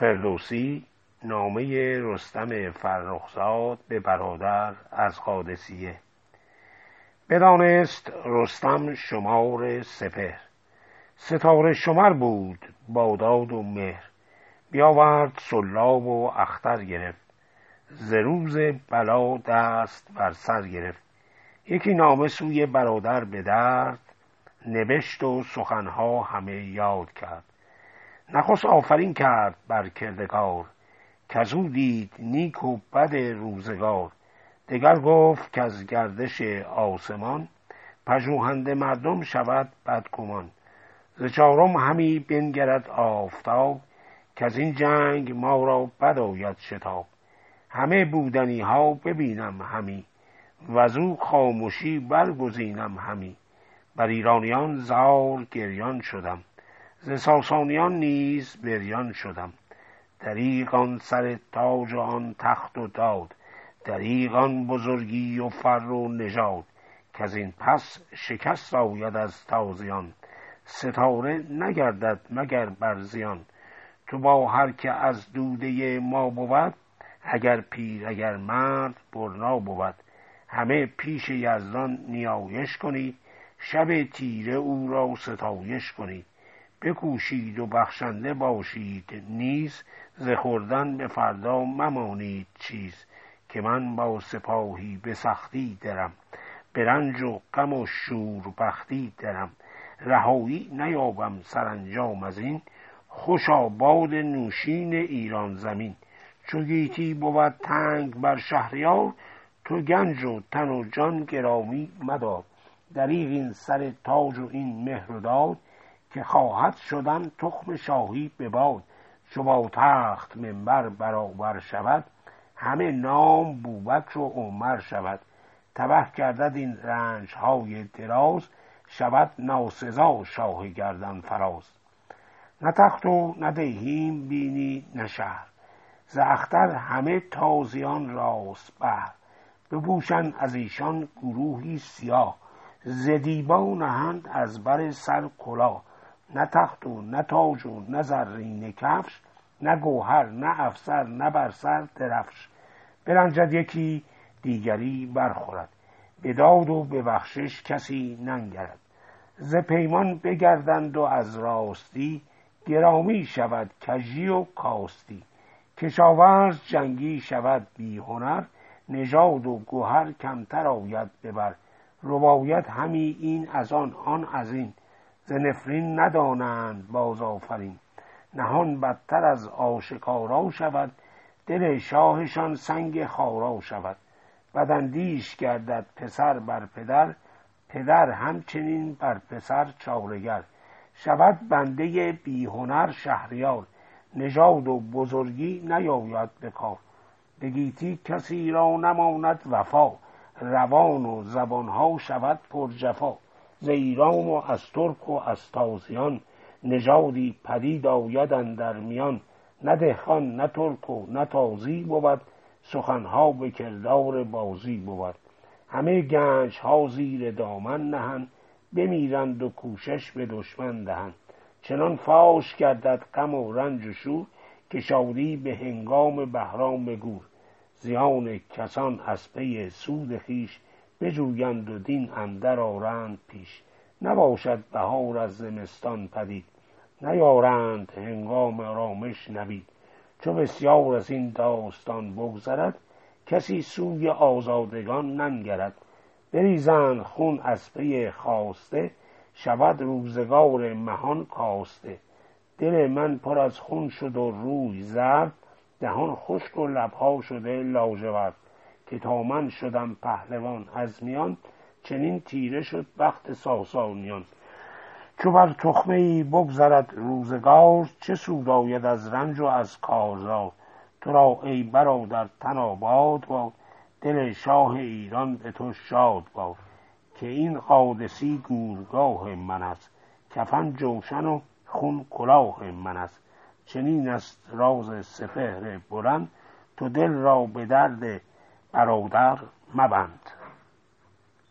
فردوسی نامه رستم فرخزاد به برادر از قادسیه. بدانست رستم شمار سپر ستاره شمر بود باداد و مهر. بیاورد سلاب و اختر گرفت. ز روز بلا دست بر سر گرفت. یکی نامه سوی برادر به درد نوشت و سخنها همه یاد کرد. نخست آفرین کرد بر کردگار کزو دید نیک و بد روزگار. دگر گفت که از گردش آسمان پژوهنده مردم شود بدگمان. ز چارم همی بنگرد آفتاب از این جنگ ما را بد آید شتاب. همه بودنی ها ببینم همی وزو خاموشی برگزینم همی. بر ایرانیان زار گریان شدم. ز ساسانیان نیز بریان شدم. دریغ آن سر تاج آن تخت و داد. دریغ آن بزرگی و فر و نژاد. از این پس شکست آید از تازیان. ستاره نگردد مگر بر زیان. تو با هر که از دوده ما بود اگر پیر اگر مرد برنا بود. همه پیش یزدان نیایش کنید شب تیره او را ستایش کنید بکوشید و بخشنده باشید. نیز ز خوردن به فردا ممانید چیز که من با سپاهی به سختی درم. به رنج و غم و شور بختی درم. رهایی نیابم سرانجام از این. خوش آباد نوشین ایران زمین. چو گیتی بود تنگ بر شهریار تو گنج و تن و جان گرامی مدار. دریغ این سر تاج و این مهر و داد که خواهد شدن تخم شاهی به باد. چو با تخت منبر برابر شود همه نام بوبکر و عمر شود. تبه گردد این رنج های دراز شود ناسزا شاه گردن فراز. نه تخت و نه دیهیم بینی نه شهر. ز همه تازیان راست بهر. بپوشند از ایشان گروهی سیاه. ز دیبا نهند از بر سر کلاه. نه تخت و نه تاج و نه زرینه کفش نه گوهر نه افسر نه بر سر درفش. برنجد یکی دیگری برخورد. به داد و به بخشش کسی ننگرد. ز پیمان بگردند و از راستی گرامی شود کژی و کاستی. کشاورز جنگی شود بی هنر نژاد و گوهر کمتر آید ببر رباید همی این از آن آن از این. ز نفرین ندانند باز آفرین. نهان بدتر از آشکارا شود. دل شاهشان سنگ خارا شود. بداندیش گردد پسر بر پدر پدر همچنین بر پسر چارگر. شود بنده بیهنر شهریار. نژاد و بزرگی نیاید به کار. به گیتی کسی را نماند وفا. روان و زبانها شود پر جفا ز ایران و از ترک و از تازیان نژادی پدید آید در میان. نه دهقان نه ترک و نه تازی بود سخنها به کردار بازی بود. همه گنج ها زیر دامن نهند بمیرند و کوشش به دشمن دهند. چنان فاش گردد غم و رنج و شور که شادی به هنگام بهرام به گور زیان کسان از پی سود خویش بجویند و دین اندر آرند پیش. نباشد بهار از زمستان پدید. نیارند هنگام آرامش نوید چو بسیار از این داستان بگذرد کسی سوی آزادگان ننگرد. بریزند خون از پی خواسته شود روزگار مهان کاسته. دل من پر از خون شد و روی زرد دهان خشک و لبها شده لاژورد که تا من شدم پهلوان از میان چنین تیره شد بخت ساسانیان. چو بر تخمه ای بگذرد روزگار چه سود آید از رنج و از کارزار؟ تو را ای برادر تن آباد باد دل شاه ایران به تو شاد باد. که این قادسی گورگاه من است کفن جوشن و خون کلاه من است. چنین است راز سپهر بلند تو دل را به درد برادر مبند.